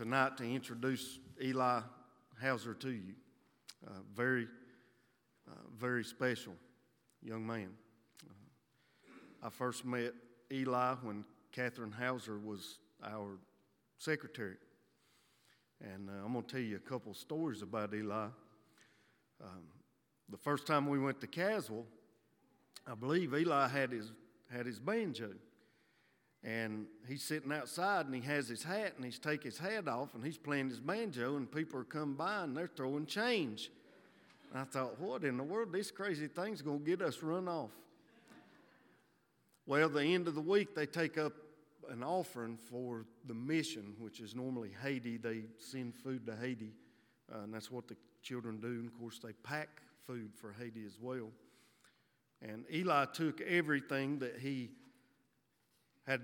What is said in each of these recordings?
tonight to introduce Eli Houser to you. Uh, very, uh, very special young man. Uh, I first met Eli when Catherine Houser was our secretary. And uh, I'm going to tell you a couple stories about Eli. Um, the first time we went to Caswell, I believe Eli had his, had his banjo. And he's sitting outside and he has his hat and he's taking his hat off and he's playing his banjo and people are coming by and they're throwing change. And I thought, what in the world? This crazy thing's going to get us run off. Well, the end of the week, they take up an offering for the mission, which is normally Haiti. They send food to Haiti, uh, and that's what the children do. And of course, they pack food for Haiti as well. And Eli took everything that he had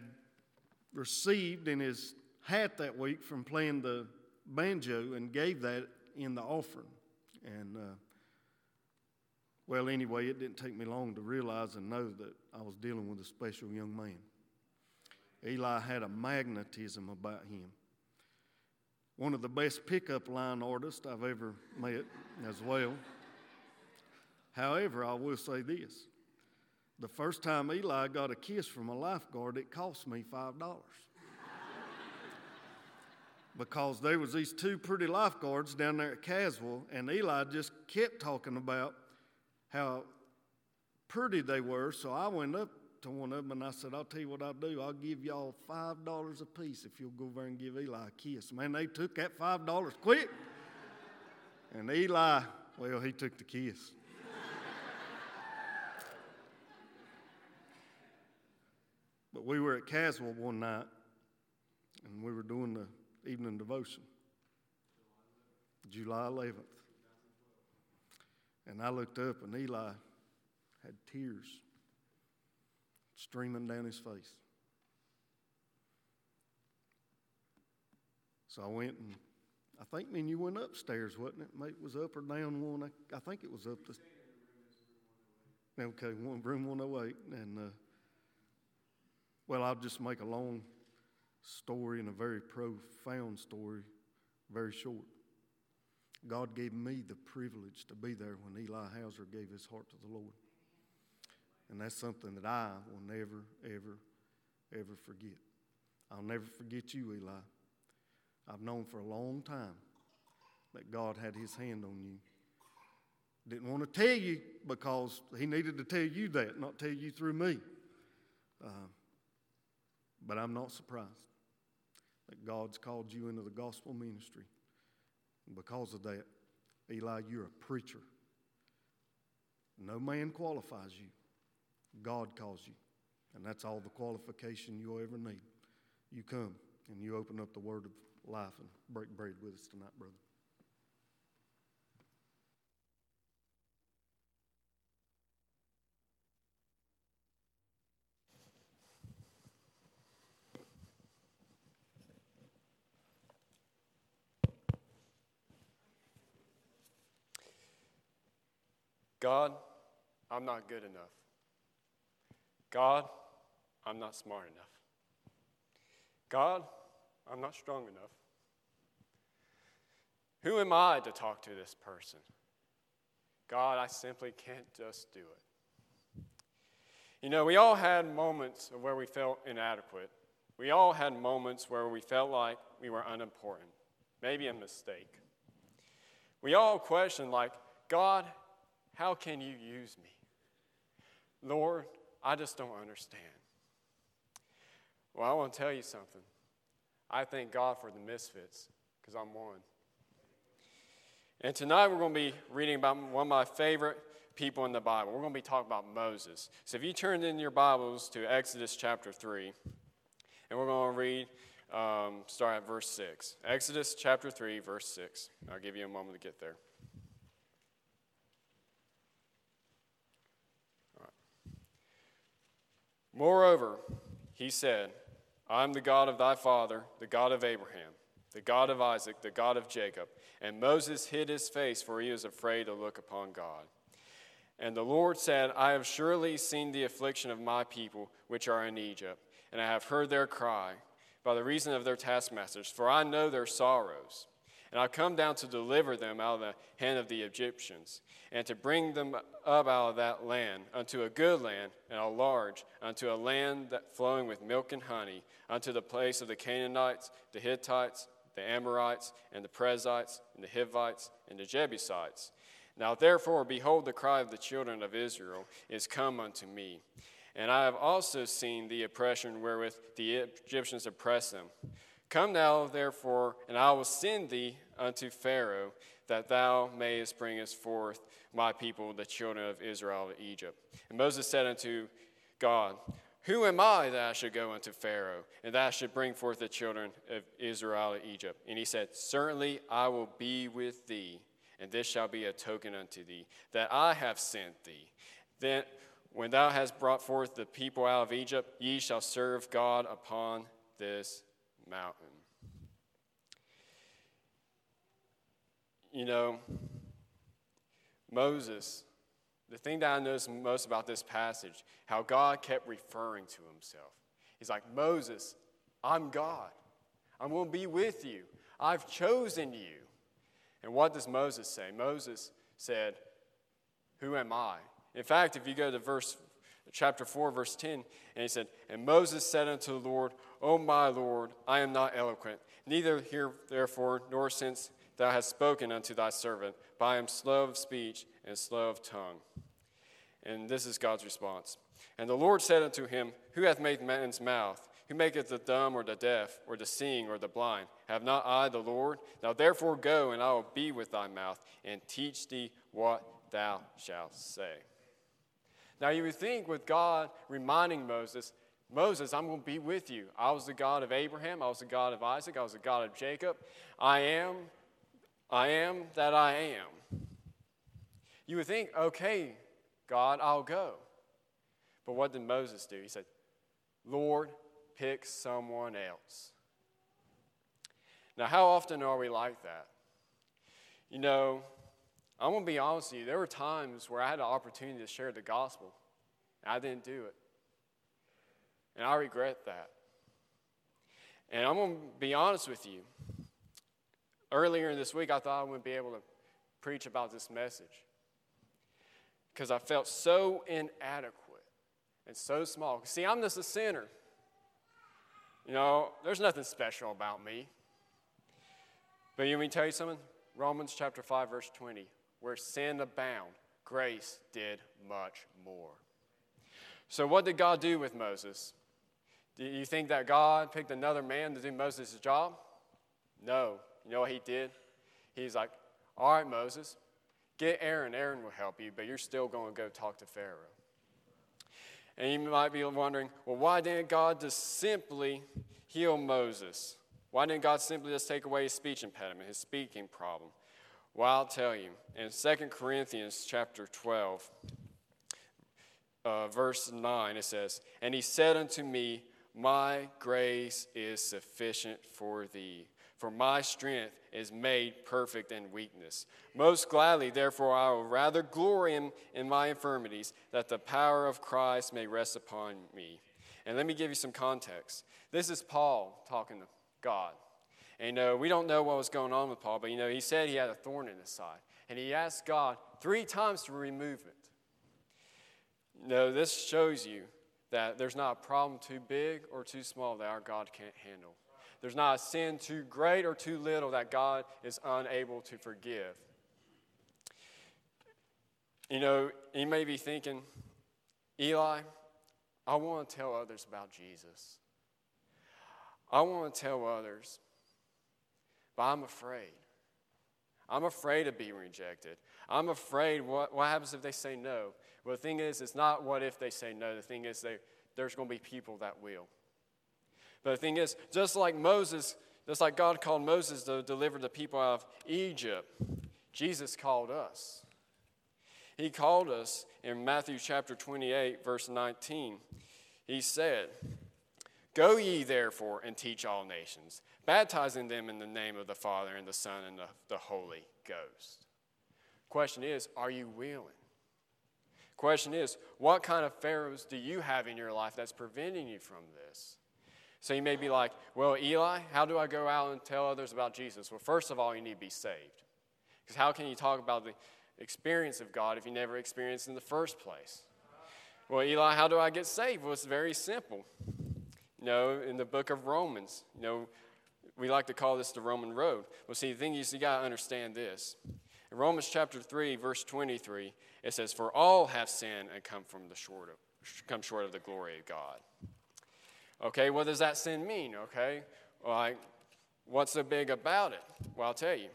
received in his hat that week from playing the banjo and gave that in the offering. And, uh, well, anyway, it didn't take me long to realize and know that I was dealing with a special young man. Eli had a magnetism about him. One of the best pickup line artists I've ever met as well. However, I will say this the first time Eli got a kiss from a lifeguard, it cost me $5. because there was these two pretty lifeguards down there at Caswell, and Eli just kept talking about how pretty they were. So I went up to one of them and I said, I'll tell you what I'll do. I'll give y'all $5 a piece if you'll go over and give Eli a kiss. Man, they took that $5 quick. and Eli, well, he took the kiss. We were at Caswell one night and we were doing the evening devotion. July 11th. And I looked up and Eli had tears streaming down his face. So I went and I think, man, you went upstairs, wasn't it? It was up or down one. I, I think it was up the. Okay, one, room 108. And, uh, well, I'll just make a long story and a very profound story very short. God gave me the privilege to be there when Eli Houser gave his heart to the Lord. And that's something that I will never, ever, ever forget. I'll never forget you, Eli. I've known for a long time that God had his hand on you. Didn't want to tell you because he needed to tell you that, not tell you through me. Uh, but I'm not surprised that God's called you into the gospel ministry. Because of that, Eli, you're a preacher. No man qualifies you. God calls you. And that's all the qualification you'll ever need. You come and you open up the word of life and break bread with us tonight, brother. God, I'm not good enough. God, I'm not smart enough. God, I'm not strong enough. Who am I to talk to this person? God, I simply can't just do it. You know, we all had moments where we felt inadequate. We all had moments where we felt like we were unimportant, maybe a mistake. We all questioned, like, God, how can you use me? Lord, I just don't understand. Well, I want to tell you something. I thank God for the misfits because I'm one. And tonight we're going to be reading about one of my favorite people in the Bible. We're going to be talking about Moses. So if you turn in your Bibles to Exodus chapter 3, and we're going to read, um, start at verse 6. Exodus chapter 3, verse 6. I'll give you a moment to get there. Moreover, he said, I am the God of thy father, the God of Abraham, the God of Isaac, the God of Jacob. And Moses hid his face, for he was afraid to look upon God. And the Lord said, I have surely seen the affliction of my people which are in Egypt, and I have heard their cry. by the reason of their taskmasters, for I know their sorrows. And I come down to deliver them out of the hand of the Egyptians, and to bring them up out of that land unto a good land and a large, unto a land that flowing with milk and honey, unto the place of the Canaanites, the Hittites, the Amorites, and the Perizzites, and the Hivites, and the Jebusites. Now therefore, behold, the cry of the children of Israel is come unto me. And I have also seen the oppression wherewith the Egyptians oppress them. Come now, therefore, and I will send thee unto Pharaoh, that thou mayest bring us forth my people, the children of Israel, of Egypt. And Moses said unto God, Who am I that I should go unto Pharaoh, and that I should bring forth the children of Israel of Egypt? And he said, Certainly I will be with thee, and this shall be a token unto thee, that I have sent thee. Then when thou hast brought forth the people out of Egypt, ye shall serve God upon this mountain. You know, Moses, the thing that I noticed most about this passage, how God kept referring to himself. He's like, Moses, I'm God. I'm going to be with you. I've chosen you. And what does Moses say? Moses said, Who am I? In fact, if you go to verse chapter 4, verse 10, and he said, And Moses said unto the Lord, O my Lord, I am not eloquent, neither here therefore, nor since thou hast spoken unto thy servant, but I am slow of speech and slow of tongue. And this is God's response. And the Lord said unto him, Who hath made man's mouth? Who maketh the dumb or the deaf or the seeing or the blind? Have not I the Lord? Now therefore go, and I will be with thy mouth, and teach thee what thou shalt say. Now, you would think with God reminding Moses, Moses, I'm going to be with you. I was the God of Abraham. I was the God of Isaac. I was the God of Jacob. I am, I am that I am. You would think, okay, God, I'll go. But what did Moses do? He said, Lord, pick someone else. Now, how often are we like that? You know, I'm going to be honest with you. There were times where I had an opportunity to share the gospel, and I didn't do it. And I regret that. And I'm going to be honest with you. Earlier in this week, I thought I wouldn't be able to preach about this message because I felt so inadequate and so small. See, I'm just a sinner. You know, there's nothing special about me. But you want me tell you something? Romans chapter 5, verse 20 where sin abound, grace did much more. So, what did God do with Moses? Do you think that God picked another man to do Moses' job? No. You know what he did? He's like, All right, Moses, get Aaron. Aaron will help you, but you're still going to go talk to Pharaoh. And you might be wondering, well, why didn't God just simply heal Moses? Why didn't God simply just take away his speech impediment, his speaking problem? Well, I'll tell you. In 2 Corinthians chapter 12, uh, verse 9, it says, And he said unto me, My grace is sufficient for thee, for my strength is made perfect in weakness. Most gladly, therefore, I will rather glory in, in my infirmities, that the power of Christ may rest upon me. And let me give you some context. This is Paul talking to God. And know, we don't know what was going on with Paul, but you know, he said he had a thorn in his side. And he asked God three times to remove it. You know, this shows you that there's not a problem too big or too small that our God can't handle. There's not a sin too great or too little that God is unable to forgive. You know, you may be thinking, Eli, I want to tell others about Jesus. I want to tell others but I'm afraid. I'm afraid of being rejected. I'm afraid what, what happens if they say no? Well, the thing is, it's not what if they say no. The thing is, they, there's going to be people that will. But the thing is, just like Moses, just like God called Moses to deliver the people out of Egypt, Jesus called us. He called us in Matthew chapter 28, verse 19. He said, Go ye therefore and teach all nations, baptizing them in the name of the Father and the Son and the, the Holy Ghost. Question is, are you willing? Question is, what kind of pharaohs do you have in your life that's preventing you from this? So you may be like, well, Eli, how do I go out and tell others about Jesus? Well, first of all, you need to be saved. Because how can you talk about the experience of God if you never experienced in the first place? Well, Eli, how do I get saved? Well, it's very simple. You know, in the book of Romans, you know, we like to call this the Roman road. Well, see, the thing is, you got to understand this. In Romans chapter 3, verse 23, it says, For all have sinned and come from the short of, come short of the glory of God. Okay, what does that sin mean? Okay, like, what's so big about it? Well, I'll tell you.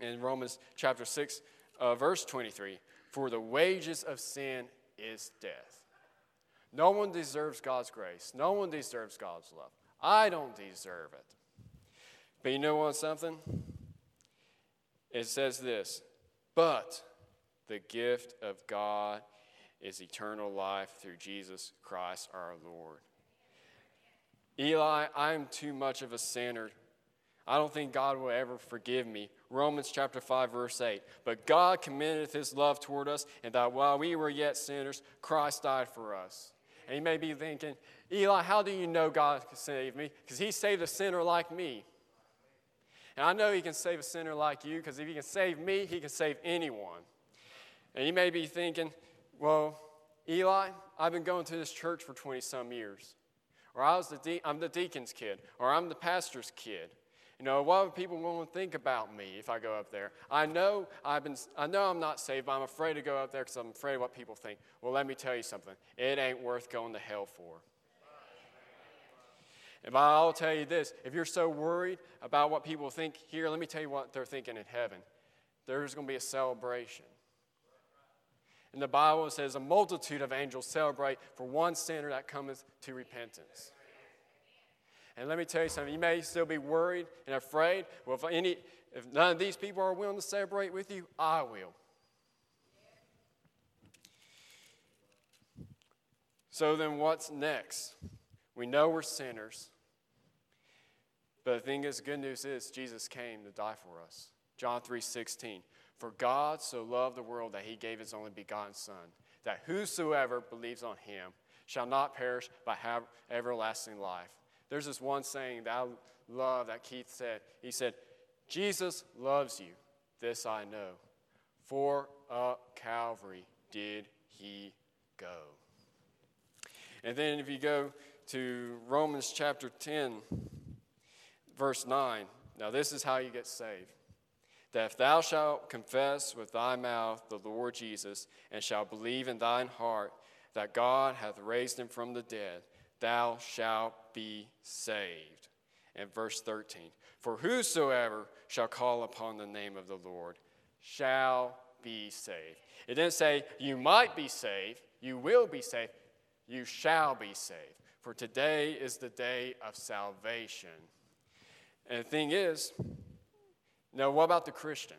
In Romans chapter 6, uh, verse 23, For the wages of sin is death. No one deserves God's grace. No one deserves God's love. I don't deserve it. But you know what, something? It says this, but the gift of God is eternal life through Jesus Christ our Lord. Eli, I'm too much of a sinner. I don't think God will ever forgive me. Romans chapter 5, verse 8. But God commendeth his love toward us, and that while we were yet sinners, Christ died for us. And you may be thinking, Eli, how do you know God can save me? Because he saved a sinner like me. And I know he can save a sinner like you, because if he can save me, he can save anyone. And you may be thinking, well, Eli, I've been going to this church for 20 some years. Or I was the de- I'm the deacon's kid. Or I'm the pastor's kid. You know, what would people want to think about me if I go up there? I know I've been, I know I'm not saved, but I'm afraid to go up there because I'm afraid of what people think. Well, let me tell you something. It ain't worth going to hell for. And I'll tell you this if you're so worried about what people think here, let me tell you what they're thinking in heaven. There's going to be a celebration. And the Bible says a multitude of angels celebrate for one sinner that cometh to repentance. And let me tell you something, you may still be worried and afraid. Well, if, any, if none of these people are willing to celebrate with you, I will. So then, what's next? We know we're sinners. But the thing is, good news is Jesus came to die for us. John 3:16. For God so loved the world that he gave his only begotten Son, that whosoever believes on him shall not perish but have everlasting life. There's this one saying that I love that Keith said. He said, Jesus loves you, this I know. For up Calvary did he go. And then if you go to Romans chapter 10, verse 9, now this is how you get saved that if thou shalt confess with thy mouth the Lord Jesus, and shalt believe in thine heart that God hath raised him from the dead, thou shalt be saved. And verse 13 For whosoever shall call upon the name of the Lord shall be saved. It didn't say you might be saved, you will be saved, you shall be saved. For today is the day of salvation. And the thing is, now, what about the Christian?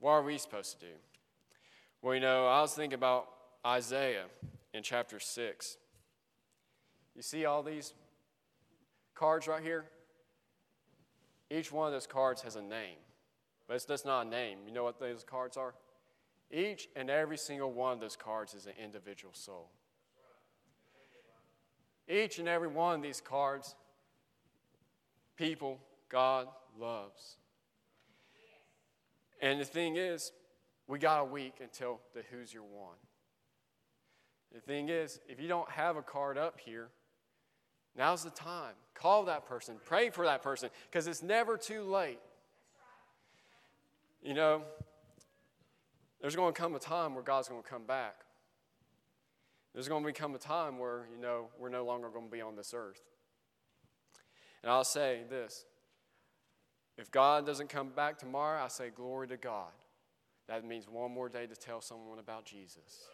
What are we supposed to do? Well, you know, I was thinking about Isaiah in chapter 6. You see all these cards right here? Each one of those cards has a name, but it's just not a name. You know what those cards are? Each and every single one of those cards is an individual soul. Each and every one of these cards, people God loves. And the thing is, we got a week until the Who's Your One. The thing is, if you don't have a card up here, now's the time. Call that person, pray for that person, because it's never too late. You know, there's going to come a time where God's going to come back. There's going to become a time where, you know, we're no longer going to be on this earth. And I'll say this if God doesn't come back tomorrow, I say, Glory to God. That means one more day to tell someone about Jesus.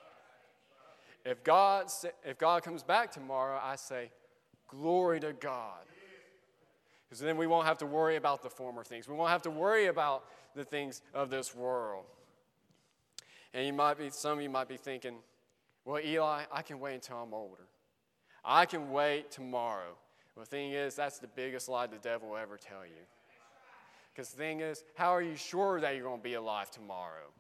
If God, if God comes back tomorrow, I say, Glory to God. Because then we won't have to worry about the former things. We won't have to worry about the things of this world. And you might be, some of you might be thinking, well, Eli, I can wait until I'm older. I can wait tomorrow. Well, the thing is, that's the biggest lie the devil will ever tell you. Because the thing is, how are you sure that you're going to be alive tomorrow?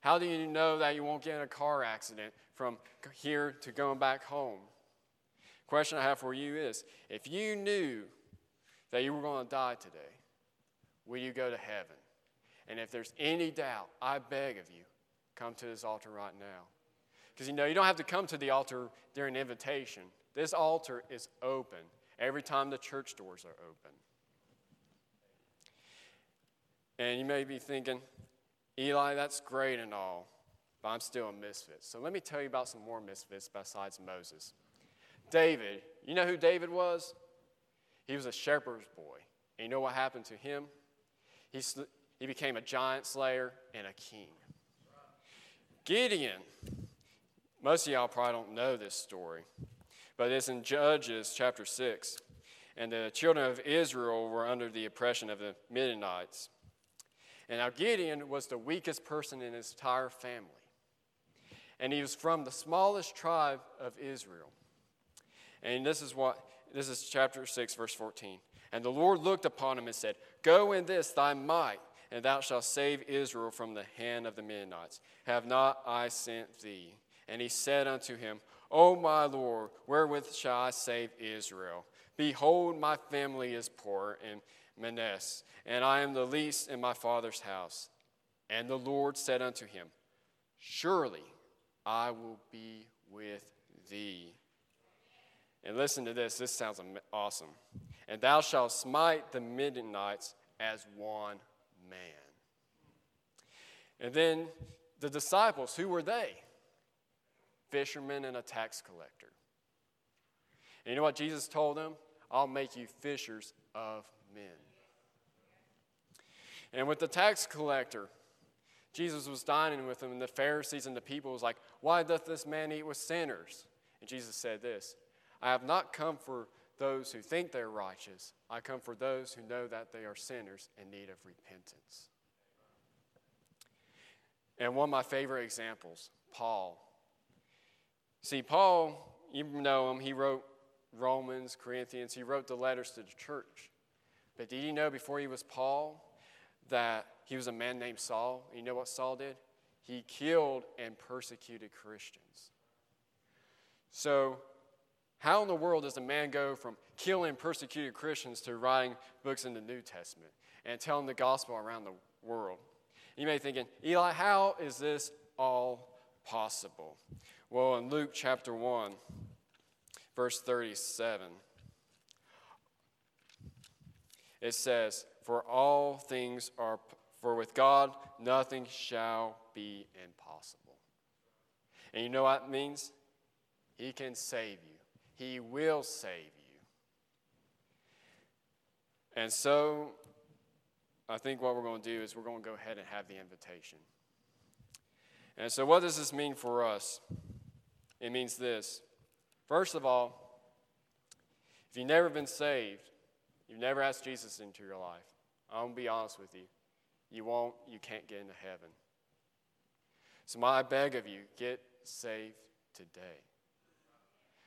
How do you know that you won't get in a car accident from here to going back home? Question I have for you is if you knew that you were going to die today, will you go to heaven? And if there's any doubt, I beg of you, come to this altar right now. Because you know, you don't have to come to the altar during invitation. This altar is open every time the church doors are open. And you may be thinking, Eli, that's great and all, but I'm still a misfit. So let me tell you about some more misfits besides Moses. David, you know who David was? He was a shepherd's boy. And you know what happened to him? He, he became a giant slayer and a king. Gideon, most of y'all probably don't know this story, but it's in Judges chapter 6. And the children of Israel were under the oppression of the Midianites. And now Gideon was the weakest person in his entire family. And he was from the smallest tribe of Israel. And this is what this is chapter 6 verse 14. And the Lord looked upon him and said, "Go in this thy might, and thou shalt save Israel from the hand of the Midianites. Have not I sent thee?" And he said unto him, O my Lord, wherewith shall I save Israel? Behold, my family is poor in Manasseh, and I am the least in my father's house. And the Lord said unto him, Surely I will be with thee. And listen to this, this sounds awesome. And thou shalt smite the Midianites as one man. And then the disciples, who were they? Fishermen and a tax collector. And you know what Jesus told them? I'll make you fishers of men. And with the tax collector, Jesus was dining with them, and the Pharisees and the people was like, Why doth this man eat with sinners? And Jesus said this I have not come for those who think they're righteous, I come for those who know that they are sinners in need of repentance. And one of my favorite examples, Paul. See, Paul, you know him, he wrote Romans, Corinthians, he wrote the letters to the church. But did you know before he was Paul that he was a man named Saul? You know what Saul did? He killed and persecuted Christians. So, how in the world does a man go from killing persecuted Christians to writing books in the New Testament and telling the gospel around the world? You may be thinking, Eli, how is this all possible? Well, in Luke chapter 1, verse 37, it says, For all things are, for with God nothing shall be impossible. And you know what it means? He can save you, He will save you. And so, I think what we're going to do is we're going to go ahead and have the invitation. And so, what does this mean for us? It means this. First of all, if you've never been saved, you've never asked Jesus into your life, I'm going to be honest with you. You won't, you can't get into heaven. So, my, I beg of you, get saved today.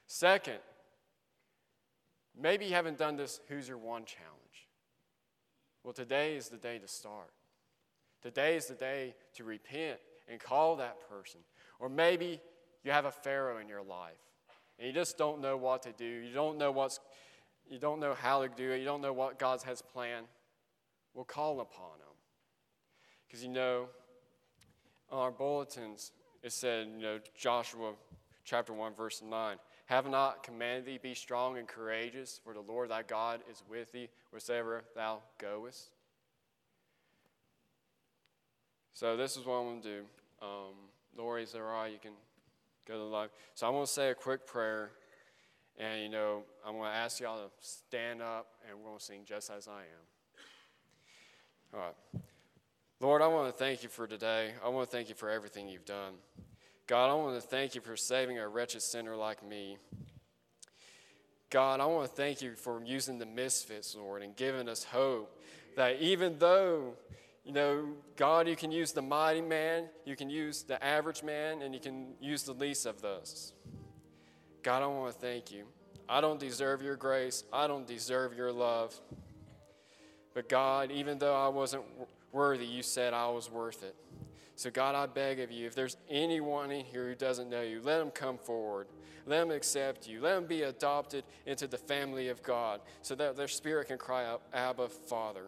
Second, maybe you haven't done this Who's Your One challenge. Well, today is the day to start. Today is the day to repent and call that person. Or maybe you have a Pharaoh in your life and you just don't know what to do. You don't know what's you don't know how to do it. You don't know what God has planned. We'll call upon him. Because you know, on our bulletins, it said, you know, Joshua chapter 1, verse 9. Have not commanded thee, be strong and courageous, for the Lord thy God is with thee wheresoever thou goest. So this is what I'm going to do. Um, that all right? You can go to the live. So I'm going to say a quick prayer, and you know, I'm going to ask y'all to stand up, and we're going to sing just as I am. All right. Lord, I want to thank you for today. I want to thank you for everything you've done. God, I want to thank you for saving a wretched sinner like me. God, I want to thank you for using the misfits, Lord, and giving us hope that even though, you know, God, you can use the mighty man, you can use the average man, and you can use the least of those. God, I want to thank you. I don't deserve your grace, I don't deserve your love. But God, even though I wasn't worthy, you said I was worth it. So, God, I beg of you, if there's anyone in here who doesn't know you, let them come forward. Let them accept you. Let them be adopted into the family of God so that their spirit can cry out, Abba, Father.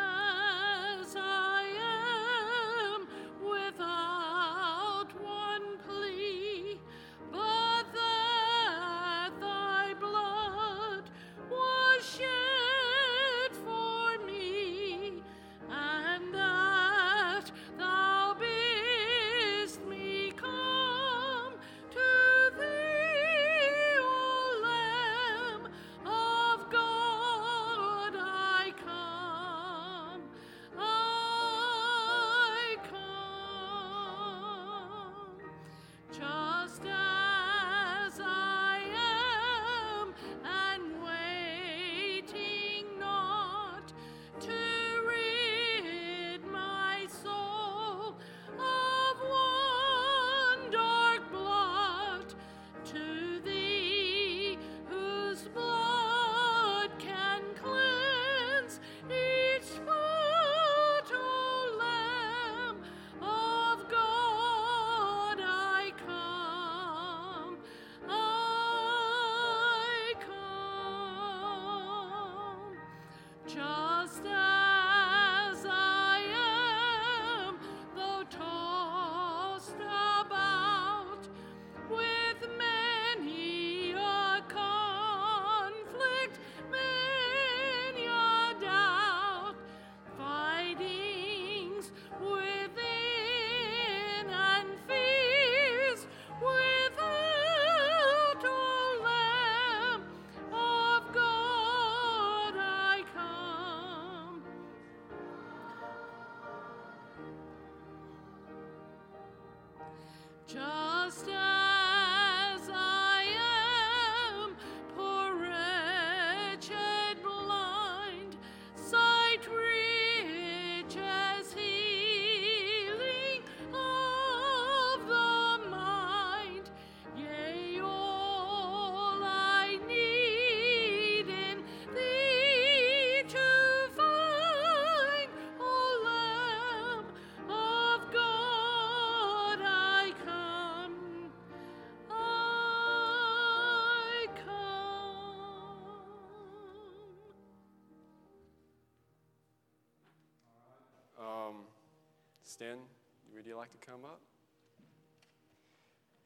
like to come up?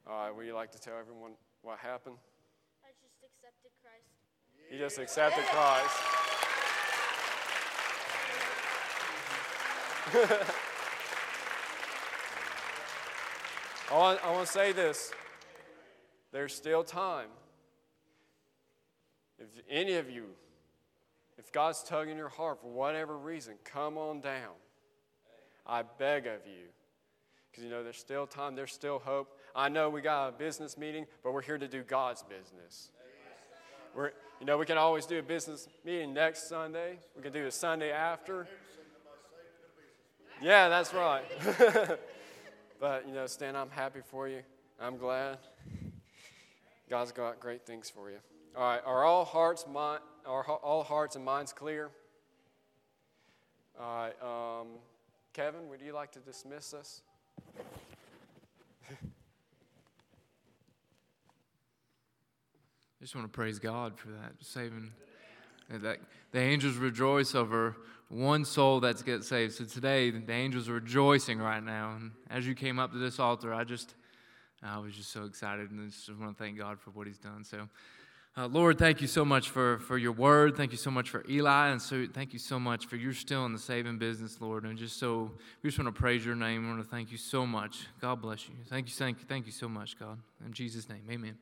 All right, would you like to tell everyone what happened? I just accepted Christ. He just accepted Christ. I want, I want to say this. There's still time. If any of you, if God's tugging your heart for whatever reason, come on down. I beg of you. Because you know, there's still time, there's still hope. I know we got a business meeting, but we're here to do God's business. We're, you know, we can always do a business meeting next Sunday. We can do a Sunday after. Yeah, that's right. but, you know, Stan, I'm happy for you. I'm glad. God's got great things for you. All right, are all hearts, mind, are all hearts and minds clear? All right, um, Kevin, would you like to dismiss us? I just want to praise God for that, saving that the angels rejoice over one soul that's get saved. So today, the angels are rejoicing right now. And as you came up to this altar, I just, I was just so excited, and just want to thank God for what He's done. So, uh, Lord, thank you so much for for your word. Thank you so much for Eli, and so thank you so much for you're still in the saving business, Lord. And just so we just want to praise your name. We want to thank you so much. God bless you. Thank you, thank you, thank you so much, God. In Jesus' name, Amen.